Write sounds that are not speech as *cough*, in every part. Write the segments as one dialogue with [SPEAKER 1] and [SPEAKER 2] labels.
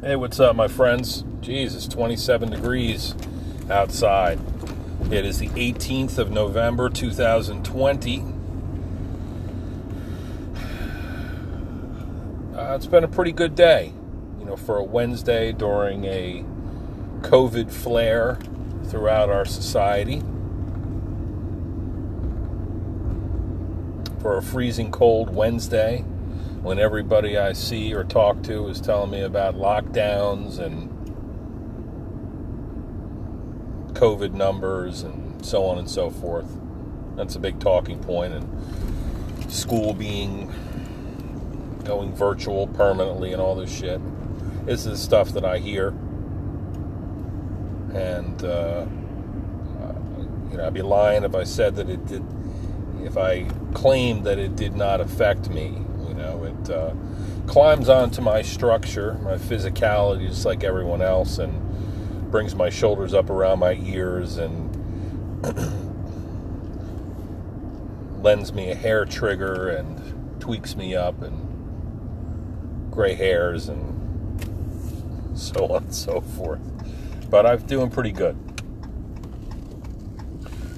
[SPEAKER 1] Hey, what's up, my friends? It's 27 degrees outside. It is the 18th of November, 2020. Uh, it's been a pretty good day, you know, for a Wednesday during a COVID flare throughout our society. For a freezing cold Wednesday when everybody I see or talk to is telling me about lockdowns and COVID numbers and so on and so forth. That's a big talking point, and school being going virtual permanently and all this shit. This is stuff that I hear, and uh, you know, I'd be lying if I said that it did. If I claimed that it did not affect me, know, it uh, climbs onto my structure, my physicality, just like everyone else, and brings my shoulders up around my ears and *clears throat* lends me a hair trigger and tweaks me up and gray hairs and so on and so forth. But I'm doing pretty good.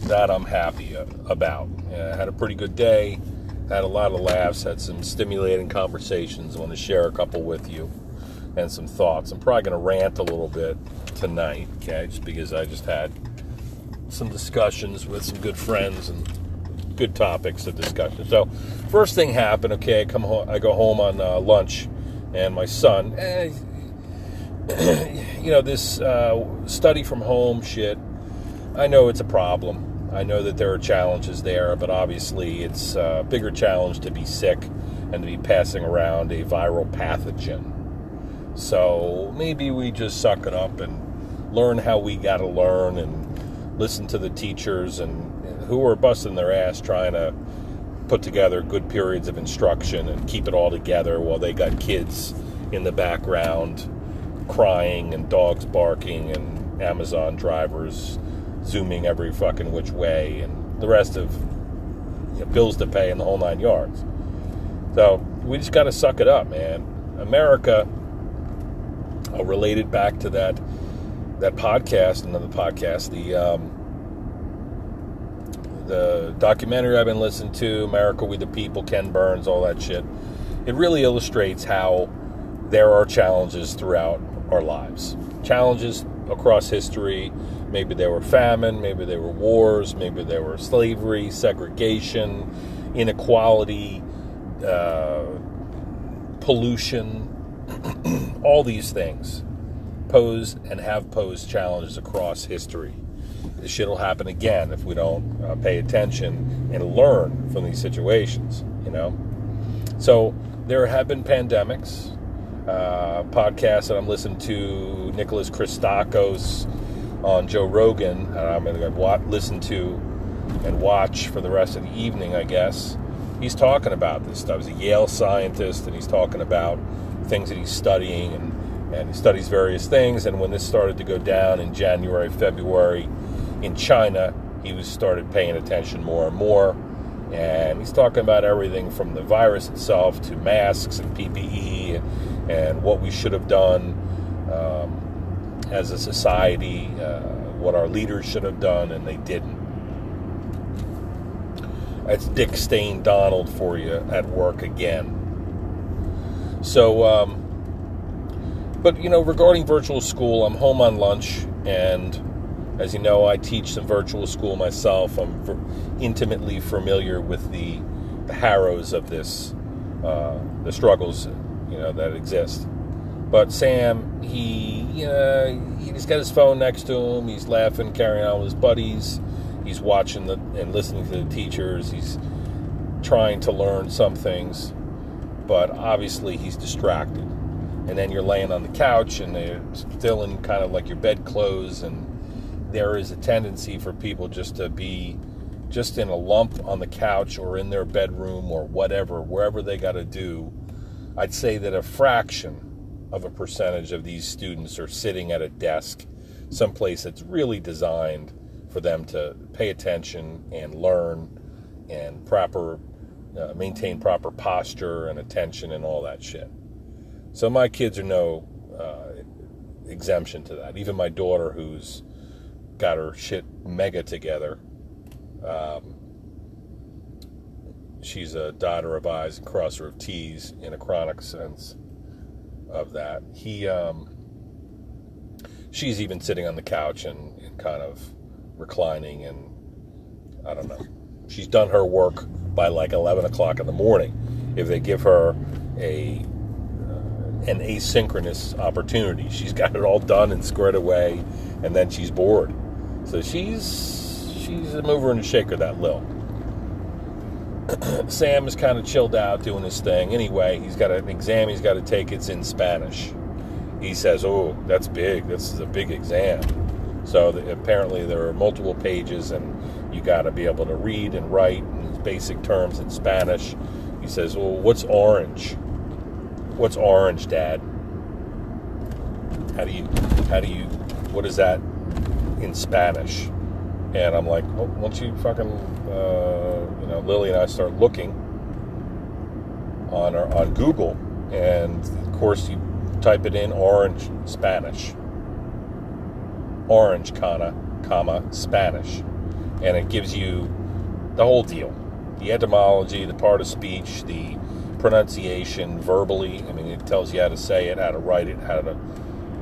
[SPEAKER 1] That I'm happy about. I had a pretty good day had a lot of laughs, had some stimulating conversations. I want to share a couple with you and some thoughts. I'm probably going to rant a little bit tonight, okay, just because I just had some discussions with some good friends and good topics of discussion. So, first thing happened, okay, I come home, I go home on uh, lunch, and my son, eh, *clears throat* you know, this uh, study from home shit, I know it's a problem I know that there are challenges there, but obviously it's a bigger challenge to be sick and to be passing around a viral pathogen. So maybe we just suck it up and learn how we got to learn and listen to the teachers and who are busting their ass trying to put together good periods of instruction and keep it all together while they got kids in the background crying and dogs barking and Amazon drivers zooming every fucking which way, and the rest of you know, bills to pay and the whole nine yards. So we just got to suck it up, man. America, I'll relate it back to that that podcast, another podcast, the um, the documentary I've been listening to, America We the People, Ken Burns, all that shit. It really illustrates how there are challenges throughout our lives, challenges across history, Maybe there were famine, maybe there were wars, maybe there were slavery, segregation, inequality, uh, pollution, *clears throat* all these things pose and have posed challenges across history. This shit will happen again if we don't uh, pay attention and learn from these situations, you know? So there have been pandemics. Uh, podcasts that I'm listening to, Nicholas Christakis, on Joe Rogan, and I'm going to listen to and watch for the rest of the evening, I guess. He's talking about this stuff. He's a Yale scientist, and he's talking about things that he's studying, and, and he studies various things. And when this started to go down in January, February in China, he was started paying attention more and more. And he's talking about everything from the virus itself to masks and PPE and, and what we should have done. Um, as a society, uh, what our leaders should have done, and they didn't. That's Dick Stain Donald for you at work again. So, um, but you know, regarding virtual school, I'm home on lunch, and as you know, I teach some virtual school myself. I'm intimately familiar with the, the harrows of this, uh, the struggles, you know, that exist. But Sam, he, know, he's got his phone next to him. He's laughing, carrying on with his buddies. He's watching the, and listening to the teachers. He's trying to learn some things, but obviously he's distracted. And then you're laying on the couch and they're still in kind of like your bedclothes, and there is a tendency for people just to be just in a lump on the couch or in their bedroom or whatever, wherever they got to do. I'd say that a fraction of a percentage of these students are sitting at a desk someplace that's really designed for them to pay attention and learn and proper uh, maintain proper posture and attention and all that shit. So my kids are no uh, exemption to that. Even my daughter, who's got her shit mega together, um, she's a daughter of I's and crosser of T's in a chronic sense of that. He, um, she's even sitting on the couch and, and kind of reclining, and I don't know. She's done her work by like 11 o'clock in the morning. If they give her a uh, an asynchronous opportunity, she's got it all done and squared away, and then she's bored. So she's she's a mover and a shaker. That Lil. *coughs* Sam is kind of chilled out doing his thing. Anyway, he's got an exam he's got to take. It's in Spanish. He says, "Oh, that's big. This is a big exam." So the, apparently there are multiple pages, and you got to be able to read and write in basic terms in Spanish. He says, "Well, what's orange? What's orange, Dad? How do you, how do you, what is that in Spanish?" And I'm like, oh, well, once you fucking, uh, you know, Lily and I start looking on our, on Google, and of course you type it in orange Spanish, orange comma comma Spanish, and it gives you the whole deal, the etymology, the part of speech, the pronunciation, verbally. I mean, it tells you how to say it, how to write it, how to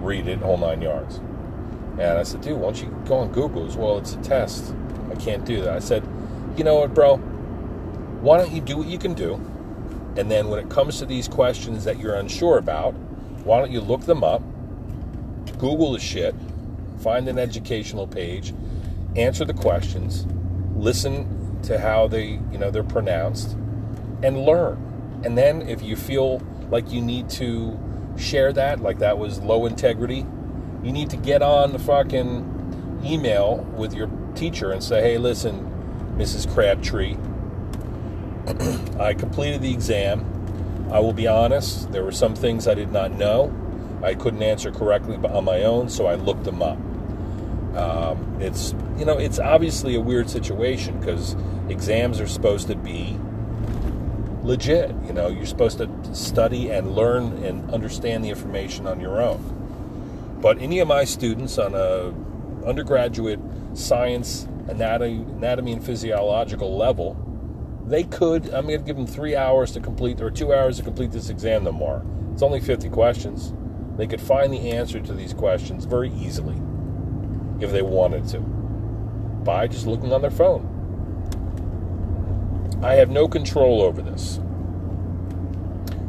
[SPEAKER 1] read it, whole nine yards. And I said, dude, why don't you go on Google as well? It's a test. I can't do that. I said, you know what, bro? Why don't you do what you can do? And then when it comes to these questions that you're unsure about, why don't you look them up? Google the shit, find an educational page, answer the questions, listen to how they, you know, they're pronounced, and learn. And then if you feel like you need to share that, like that was low integrity, you need to get on the fucking email with your teacher and say, hey, listen, Mrs. Crabtree, *clears throat* I completed the exam. I will be honest, there were some things I did not know. I couldn't answer correctly on my own, so I looked them up. Um, it's you know it's obviously a weird situation because exams are supposed to be legit. You know you're supposed to study and learn and understand the information on your own. But any of my students on a undergraduate science anatomy, anatomy and physiological level, they could. I'm going to give them three hours to complete or two hours to complete this exam tomorrow. It's only 50 questions. They could find the answer to these questions very easily if they wanted to by just looking on their phone. I have no control over this.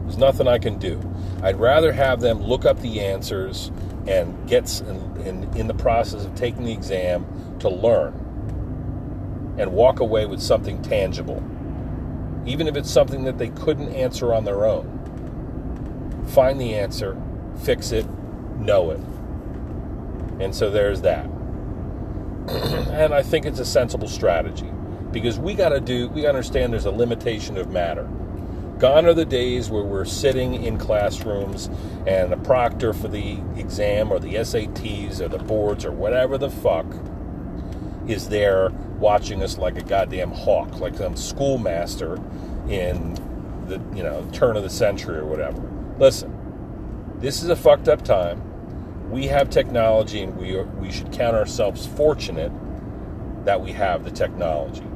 [SPEAKER 1] There's nothing I can do. I'd rather have them look up the answers and gets in, in, in the process of taking the exam to learn and walk away with something tangible, even if it's something that they couldn't answer on their own. Find the answer, fix it, know it. And so there's that. *clears throat* and I think it's a sensible strategy because we got to do, we got to understand there's a limitation of matter. Gone are the days where we're sitting in classrooms and a proctor for the exam or the SATs or the boards or whatever the fuck is there watching us like a goddamn hawk, like some schoolmaster in the you know turn of the century or whatever. Listen, this is a fucked up time. We have technology, and we are, we should count ourselves fortunate that we have the technology.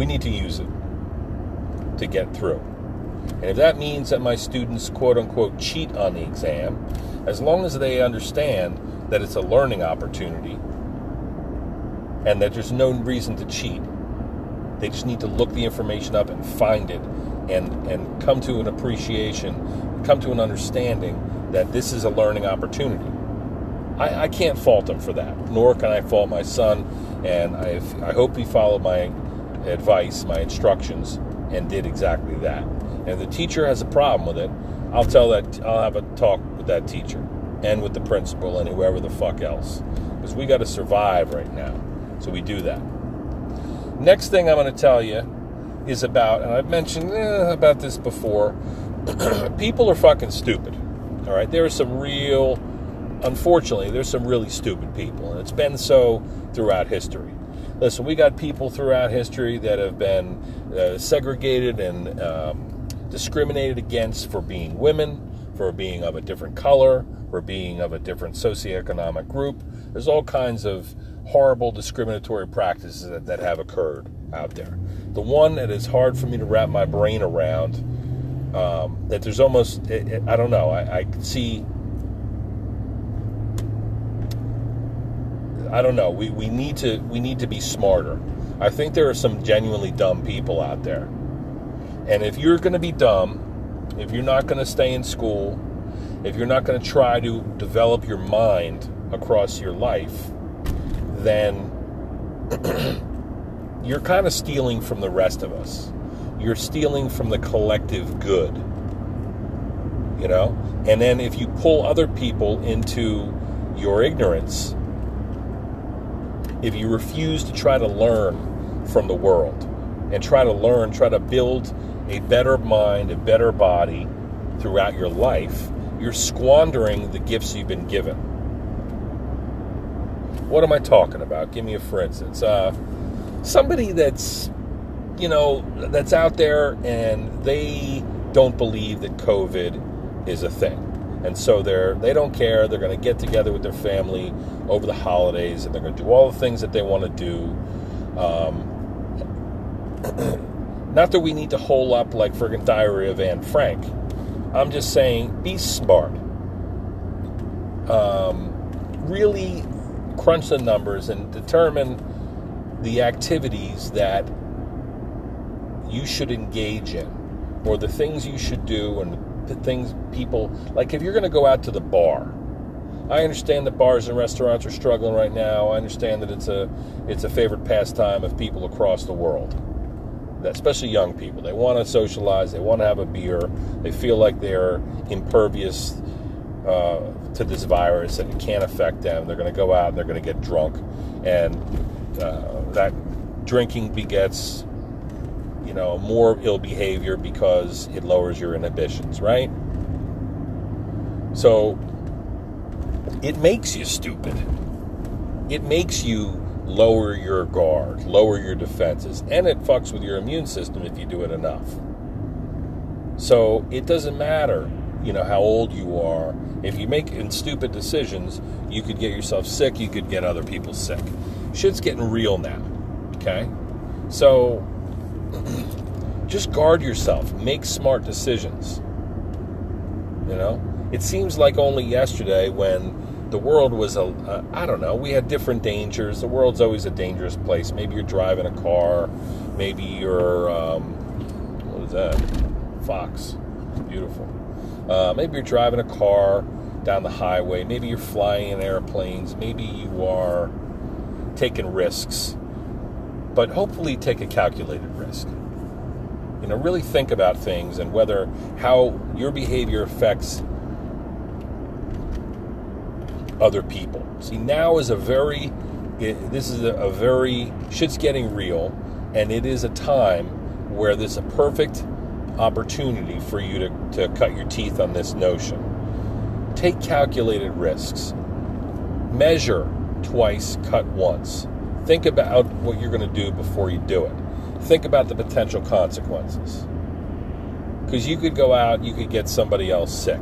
[SPEAKER 1] We need to use it to get through. And if that means that my students, quote unquote, cheat on the exam, as long as they understand that it's a learning opportunity and that there's no reason to cheat, they just need to look the information up and find it and, and come to an appreciation, come to an understanding that this is a learning opportunity. I, I can't fault them for that, nor can I fault my son, and I, I hope he followed my advice, my instructions, and did exactly that. And if the teacher has a problem with it, I'll tell that I'll have a talk with that teacher and with the principal and whoever the fuck else, because we got to survive right now. So we do that. Next thing I'm going to tell you is about, and I've mentioned eh, about this before. *clears throat* people are fucking stupid. All right, there are some real, unfortunately, there's some really stupid people, and it's been so throughout history. Listen, we got people throughout history that have been uh, segregated and um, discriminated against for being women, for being of a different color, for being of a different socioeconomic group. There's all kinds of horrible discriminatory practices that, that have occurred out there. The one that is hard for me to wrap my brain around, um, that there's almost, I don't know, I, I see I don't know. We, we need to we need to be smarter. I think there are some genuinely dumb people out there. And if you're going to be dumb, if you're not going to stay in school, if you're not going to try to develop your mind across your life, then *clears throat* you're kind of stealing from the rest of us. You're stealing from the collective good. You know? And then if you pull other people into your ignorance, if you refuse to try to learn from the world and try to learn, try to build a better mind, a better body throughout your life, you're squandering the gifts you've been given. What am I talking about? Give me a for instance. Uh, somebody that's, you know, that's out there and they don't believe that COVID is a thing and so they're they don't care. They're going to get together with their family over the holidays, and they're going to do all the things that they want to do. Um, *clears throat* not that we need to hole up like friggin' Diary of Anne Frank. I'm just saying, be smart. Um, really crunch the numbers and determine the activities that you should engage in, or the things you should do, and the things people like if you're going to go out to the bar I understand that bars and restaurants are struggling right now. I understand that it's a it's a favorite pastime of people across the world, especially young people. They want to socialize. They want to have a beer. They feel like they're impervious uh, to this virus and it can't affect them. They're going to go out and they're going to get drunk, and uh, that drinking begets you know, more ill behavior because it lowers your inhibitions, right? So it makes you stupid. It makes you lower your guard, lower your defenses, and it fucks with your immune system if you do it enough. So it doesn't matter, you know, how old you are. If you make stupid decisions, you could get yourself sick, you could get other people sick. Shit's getting real now, okay? So *clears throat* just guard yourself. Make smart decisions. You know, it seems like only yesterday when the world was a a I don't know, we had different dangers. The world's always a dangerous place. Maybe you're driving a car. Maybe you're um, what is that? Fox. Beautiful. Uh, maybe you're driving a car down the highway. Maybe you're flying in airplanes. Maybe you are taking risks. But hopefully, take a calculated risk you know really think about things and whether how your behavior affects other people. See now is a very it, this is a, a very shit's getting real and it is a time where there's a perfect opportunity for you to, to cut your teeth on this notion. Take calculated risks. Measure twice cut once. Think about what you're going to do before you do it. Think about the potential consequences. Because you could go out, you could get somebody else sick.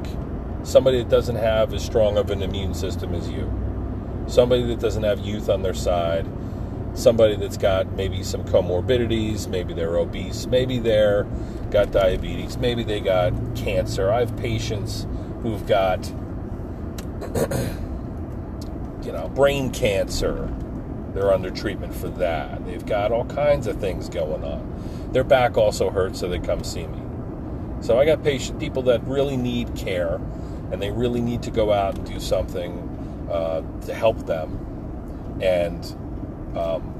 [SPEAKER 1] Somebody that doesn't have as strong of an immune system as you. Somebody that doesn't have youth on their side. Somebody that's got maybe some comorbidities. Maybe they're obese. Maybe they're got diabetes. Maybe they got cancer. I have patients who've got, *clears throat* you know, brain cancer they're under treatment for that. They've got all kinds of things going on. Their back also hurts, so they come see me. So I got patient people that really need care, and they really need to go out and do something uh, to help them. And um,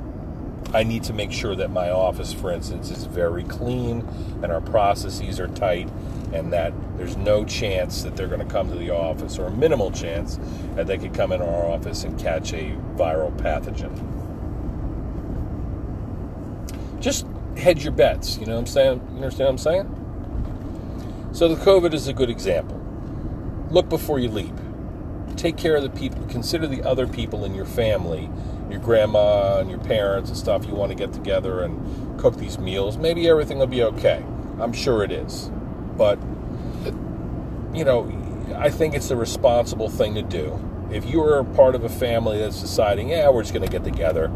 [SPEAKER 1] I need to make sure that my office, for instance, is very clean and our processes are tight and that there's no chance that they're going to come to the office or a minimal chance that they could come in our office and catch a viral pathogen. Just hedge your bets, you know what I'm saying? You understand what I'm saying? So the COVID is a good example. Look before you leap. Take care of the people, consider the other people in your family your grandma and your parents and stuff, you want to get together and cook these meals, maybe everything will be okay. I'm sure it is. But, you know, I think it's the responsible thing to do. If you're part of a family that's deciding, yeah, we're just going to get together,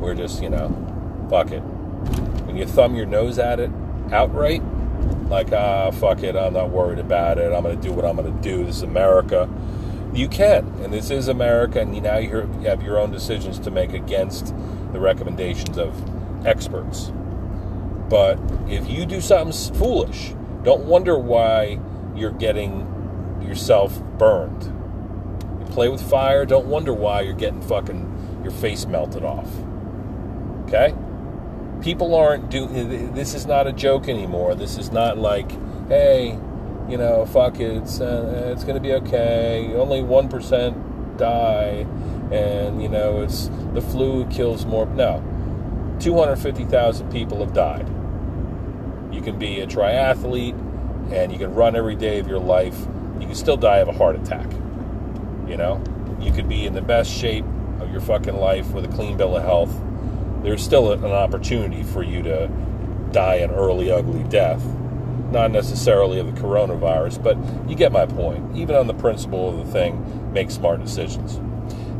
[SPEAKER 1] we're just, you know, fuck it. When you thumb your nose at it outright, like, ah, fuck it, I'm not worried about it, I'm going to do what I'm going to do, this is America. You can, and this is America, and now you have your own decisions to make against the recommendations of experts. But if you do something foolish, don't wonder why you're getting yourself burned. You play with fire, don't wonder why you're getting fucking your face melted off. Okay? People aren't doing this is not a joke anymore. This is not like, hey, you know, fuck it, it's uh, it's going to be okay. Only 1% die and you know, it's the flu kills more. No. 250,000 people have died. You can be a triathlete and you can run every day of your life. You can still die of a heart attack. You know, you could be in the best shape of your fucking life with a clean bill of health. There's still an opportunity for you to die an early, ugly death. Not necessarily of the coronavirus, but you get my point. Even on the principle of the thing, make smart decisions.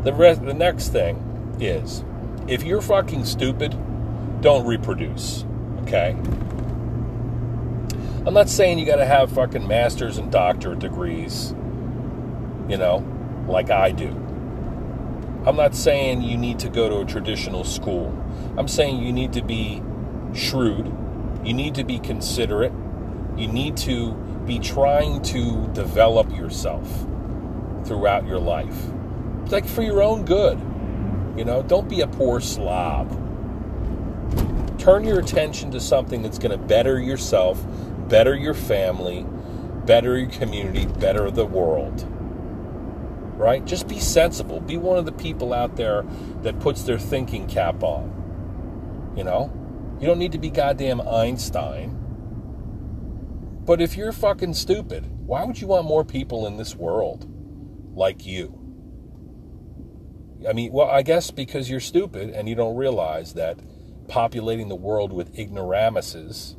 [SPEAKER 1] The rest, the next thing is, if you're fucking stupid, don't reproduce. Okay. I'm not saying you got to have fucking masters and doctorate degrees, you know, like I do. I'm not saying you need to go to a traditional school. I'm saying you need to be shrewd. You need to be considerate. You need to be trying to develop yourself throughout your life. It's like for your own good. You know, don't be a poor slob. Turn your attention to something that's going to better yourself better your family, better your community, better the world. Right? Just be sensible. Be one of the people out there that puts their thinking cap on. You know? You don't need to be goddamn Einstein. But if you're fucking stupid, why would you want more people in this world like you? I mean, well, I guess because you're stupid and you don't realize that populating the world with ignoramuses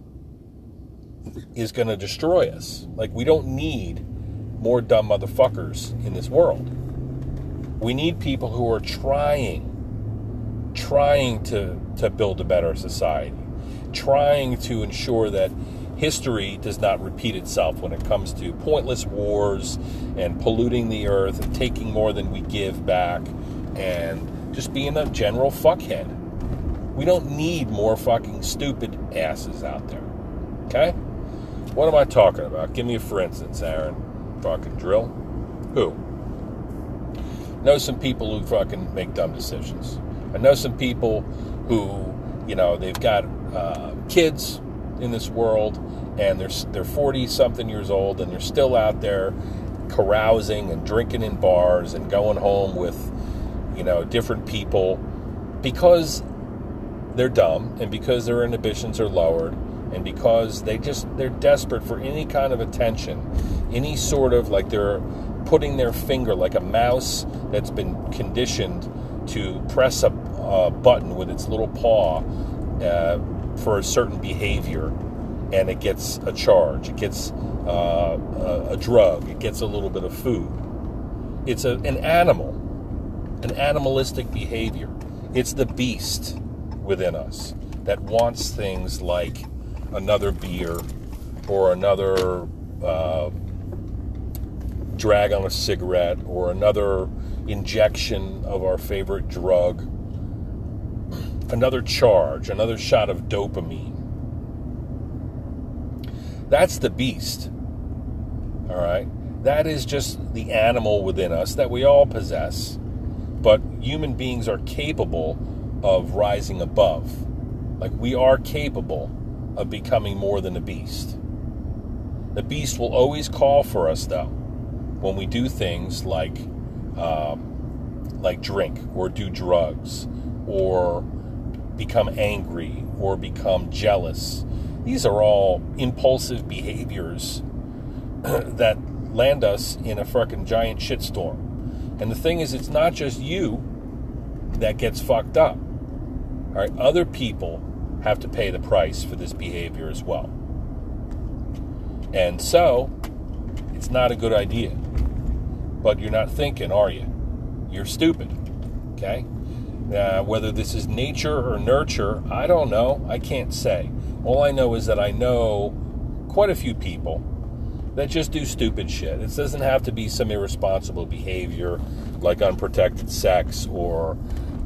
[SPEAKER 1] is going to destroy us. Like, we don't need more dumb motherfuckers in this world. We need people who are trying, trying to, to build a better society, trying to ensure that history does not repeat itself when it comes to pointless wars and polluting the earth and taking more than we give back and just being a general fuckhead. We don't need more fucking stupid asses out there. Okay? What am I talking about? Give me a for instance, Aaron. Fucking drill. Who? Know some people who fucking make dumb decisions. I know some people who, you know, they've got uh, kids in this world and they're they're 40 something years old and they're still out there carousing and drinking in bars and going home with you know different people because they're dumb and because their inhibitions are lowered and because they just they're desperate for any kind of attention any sort of like they're putting their finger like a mouse that's been conditioned to press a, a button with its little paw uh, for a certain behavior and it gets a charge. It gets uh, a, a, drug. It gets a little bit of food. It's a, an animal an animalistic behavior. It's the beast within us that wants things like another beer or another uh, drag on a cigarette or another injection of our favorite drug, another charge, another shot of dopamine. That's the beast. All right? That is just the animal within us that we all possess. But human beings are capable of rising above. Like we are capable of becoming more than a beast. The beast will always call for us, though, when we do things like, um, like drink or do drugs or become angry or become jealous. These are all impulsive behaviors *clears throat* that land us in a fucking giant shitstorm. And the thing is, it's not just you that gets fucked up. All right, other people have to pay the price for this behavior as well. And so, it's not a good idea. But you're not thinking, are you? You're stupid. Okay? Uh, whether this is nature or nurture, I don't know. I can't say. All I know is that I know quite a few people that just do stupid shit. It doesn't have to be some irresponsible behavior like unprotected sex or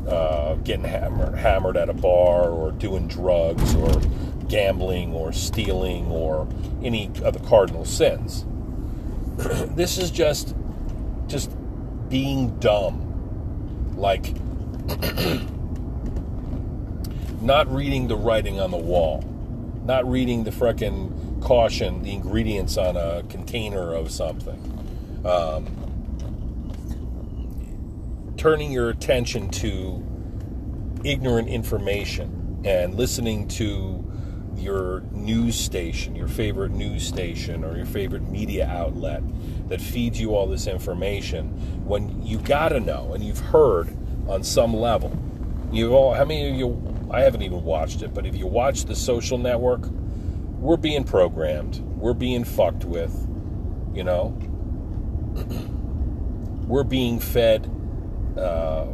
[SPEAKER 1] uh, getting hammered, hammered at a bar or doing drugs or gambling or stealing or any of the cardinal sins. *clears throat* this is just just being dumb. Like *clears throat* not reading the writing on the wall, not reading the frickin' caution, the ingredients on a container of something. Um, turning your attention to ignorant information and listening to your news station, your favorite news station, or your favorite media outlet that feeds you all this information when you gotta know and you've heard on some level. You've all, how many of you, I haven't even watched it, but if you watch the social network, we're being programmed, we're being fucked with, you know, *clears throat* we're being fed. Uh,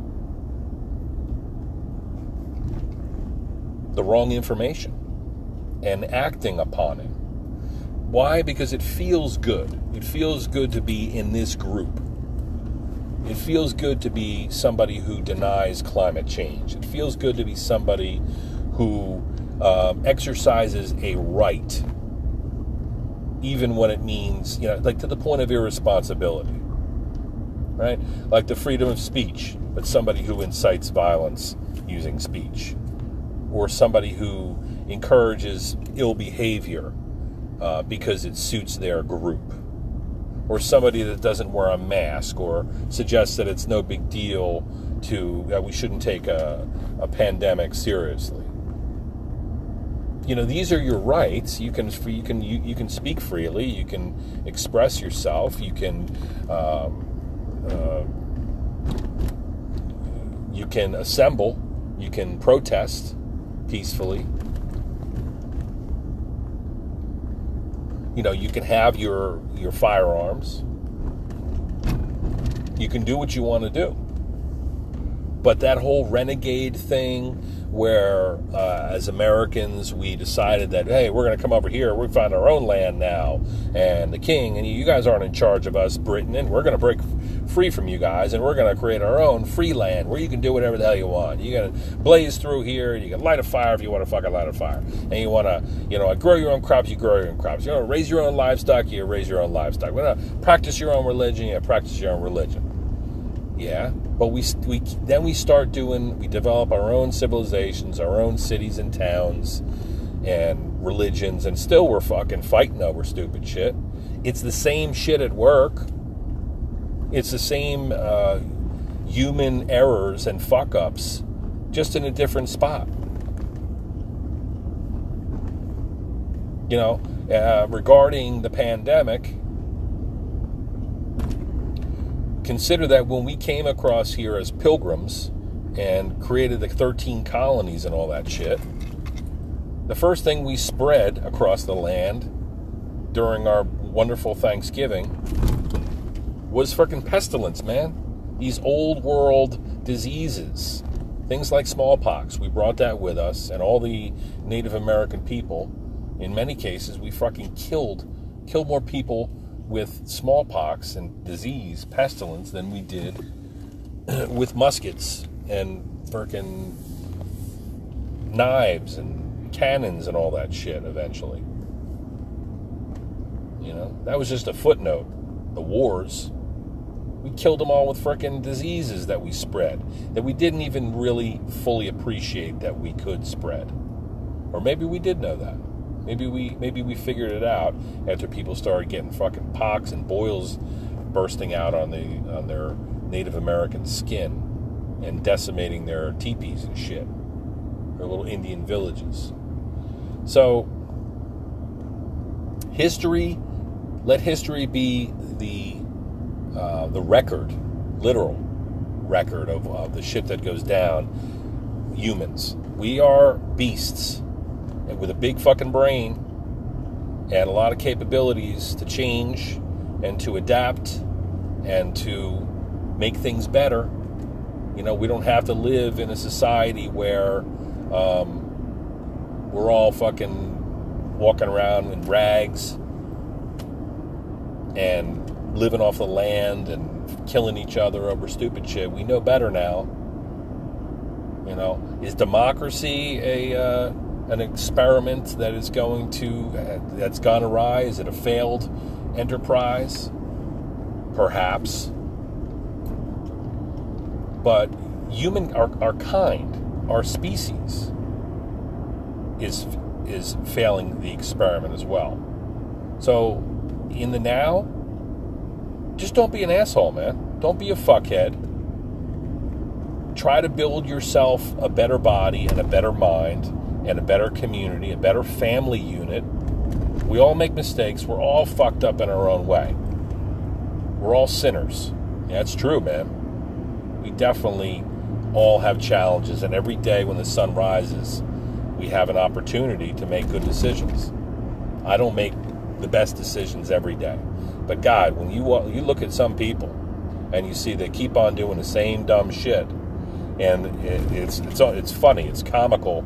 [SPEAKER 1] the wrong information and acting upon it. Why? Because it feels good. It feels good to be in this group. It feels good to be somebody who denies climate change. It feels good to be somebody who um, exercises a right, even when it means, you know, like to the point of irresponsibility, right? Like the freedom of speech, but somebody who incites violence using speech, or somebody who encourages ill behavior uh, because it suits their group, or somebody that doesn't wear a mask, or suggests that it's no big deal to that we shouldn't take a, a pandemic seriously. You know, these are your rights. You can you can you, you can speak freely. You can express yourself. You can. Um, uh, you can assemble, you can protest peacefully, you know, you can have your your firearms. You can do what you want to do. But that whole renegade thing, where uh, as Americans we decided that hey, we're going to come over here, we find our own land now, and the king and you guys aren't in charge of us, Britain, and we're going to break free from you guys, and we're going to create our own free land where you can do whatever the hell you want. You can blaze through here, you can light a fire if you want to fucking light a fire, and you want to, you know, grow your own crops, you grow your own crops. You want to raise your own livestock, you raise your own livestock. You to practice your own religion, you practice your own religion. Yeah, but we we then we start doing, we develop our own civilizations, our own cities and towns, and religions, and still we're fucking fighting over stupid shit. It's the same shit at work it's the same uh, human errors and fuck ups, just in a different spot. You know, uh, regarding the pandemic, consider that when we came across here as pilgrims and created the 13 colonies and all that shit, the first thing we spread across the land during our wonderful Thanksgiving was fucking pestilence, man. These old world diseases. Things like smallpox, we brought that with us, and all the Native American people, in many cases, we fucking killed, killed more people with smallpox and disease, pestilence, than we did *clears throat* with muskets and fucking knives and cannons and all that shit eventually. You know, that was just a footnote. The wars killed them all with frickin' diseases that we spread that we didn't even really fully appreciate that we could spread. Or maybe we did know that. Maybe we maybe we figured it out after people started getting fucking pox and boils bursting out on the on their Native American skin and decimating their teepees and shit. Their little Indian villages. So history let history be the uh, the record, literal record of, of the shit that goes down. Humans, we are beasts and with a big fucking brain, and a lot of capabilities to change and to adapt and to make things better. You know, we don't have to live in a society where um, we're all fucking walking around in rags and living off the land and killing each other over stupid shit. We know better now. You know, is democracy a uh, an experiment that is going to uh, that's gone awry? Is it a failed enterprise? Perhaps. But human, our, our kind, our species, is is failing the experiment as well. So, in the now, just don't be an asshole, man. Don't be a fuckhead. Try to build yourself a better body and a better mind and a better community, a better family unit. We all make mistakes. We're all fucked up in our own way. We're all sinners. That's true, man. We definitely all have challenges, and every day when the sun rises, we have an opportunity to make good decisions. I don't make the best decisions every day, but God, when you you look at some people and you see they keep on doing the same dumb shit, and it, it's it's it's funny, it's comical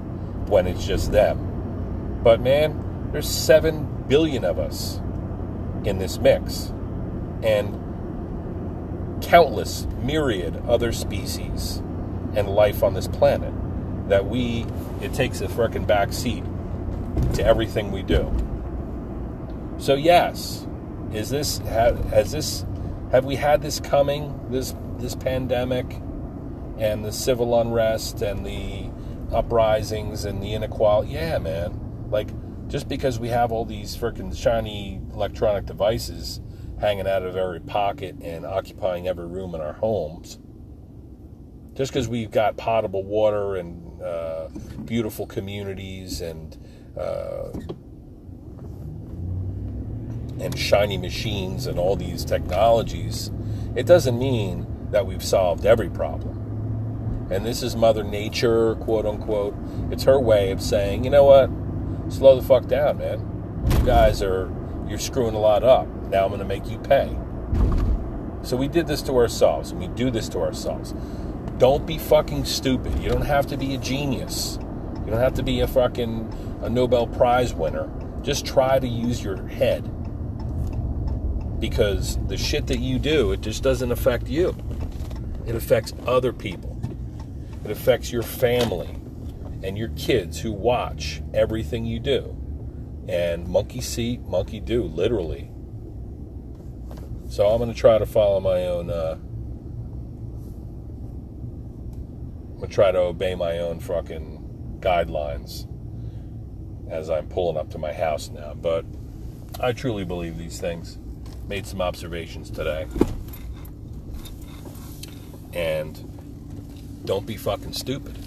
[SPEAKER 1] when it's just them. But man, there's seven billion of us in this mix, and countless myriad other species and life on this planet that we it takes a frickin' back seat to everything we do. So yes, is this have has this have we had this coming this this pandemic and the civil unrest and the uprisings and the inequality? Yeah, man. Like just because we have all these freaking shiny electronic devices hanging out of every pocket and occupying every room in our homes. Just because we've got potable water and uh, beautiful communities and uh, and shiny machines and all these technologies, it doesn't mean that we've solved every problem. And this is Mother Nature, quote unquote. It's her way of saying, you know what? Slow the fuck down, man. You guys are you're screwing a lot up. Now I'm going to make you pay. So we did this to ourselves, and we do this to ourselves. Don't be fucking stupid. You don't have to be a genius. You don't have to be a fucking a Nobel Prize winner. Just try to use your head. Because the shit that you do, it just doesn't affect you. It affects other people. It affects your family and your kids who watch everything you do. And monkey see, monkey do, literally. So I'm going to try to follow my own. Uh, I'm going to try to obey my own fucking guidelines as I'm pulling up to my house now. But I truly believe these things. Made some observations today. And don't be fucking stupid.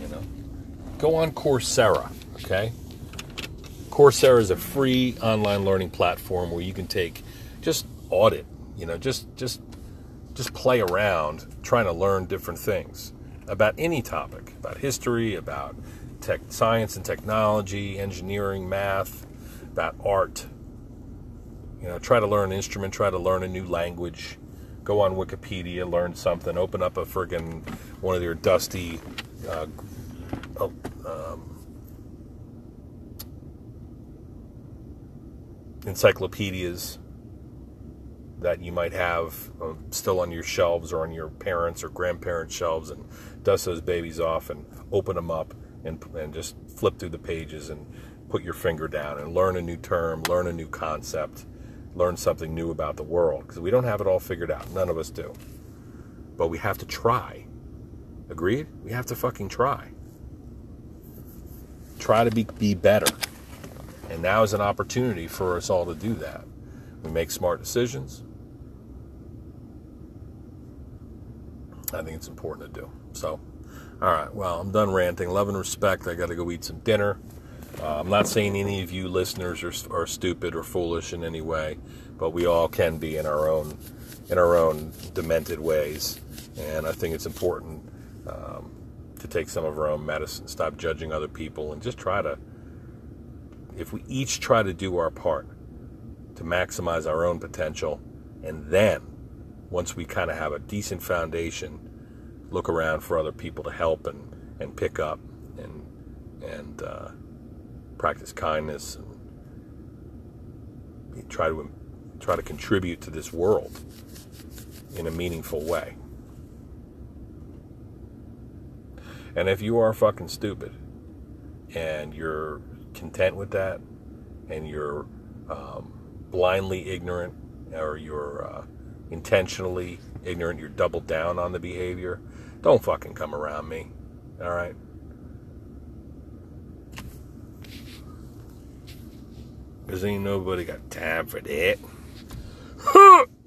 [SPEAKER 1] You know? Go on Coursera, okay? Coursera is a free online learning platform where you can take just audit, you know, just just just play around trying to learn different things about any topic, about history, about tech, science and technology, engineering, math, about art. You know, try to learn an instrument, try to learn a new language. Go on Wikipedia, learn something. Open up a friggin' one of your dusty uh, um, encyclopedias that you might have uh, still on your shelves or on your parents' or grandparents' shelves and dust those babies off and open them up and, and just flip through the pages and put your finger down and learn a new term, learn a new concept, learn something new about the world because we don't have it all figured out. None of us do. But we have to try. Agreed? We have to fucking try. Try to be, be better. And now is an opportunity for us all to do that. We make smart decisions. I think it's important to do. So, all right, well, I'm done ranting. Love and respect. I got to go eat some dinner. Uh, I'm not saying any of you listeners are, are stupid or foolish in any way, but we all can be in our own in our own demented ways. And I think it's important um, to take some of our own medicine, stop judging other people, and just try to if we each try to do our part to maximize our own potential, and then once we kind of have a decent foundation, look around for other people to help and, and pick up and and uh, practice kindness and try to try to contribute to this world in a meaningful way. And if you are fucking stupid and you're content with that and you're um, blindly ignorant or you're uh, intentionally ignorant, you're doubled down on the behavior, don't fucking come around me. All right? Cause ain't nobody got time for that. *laughs*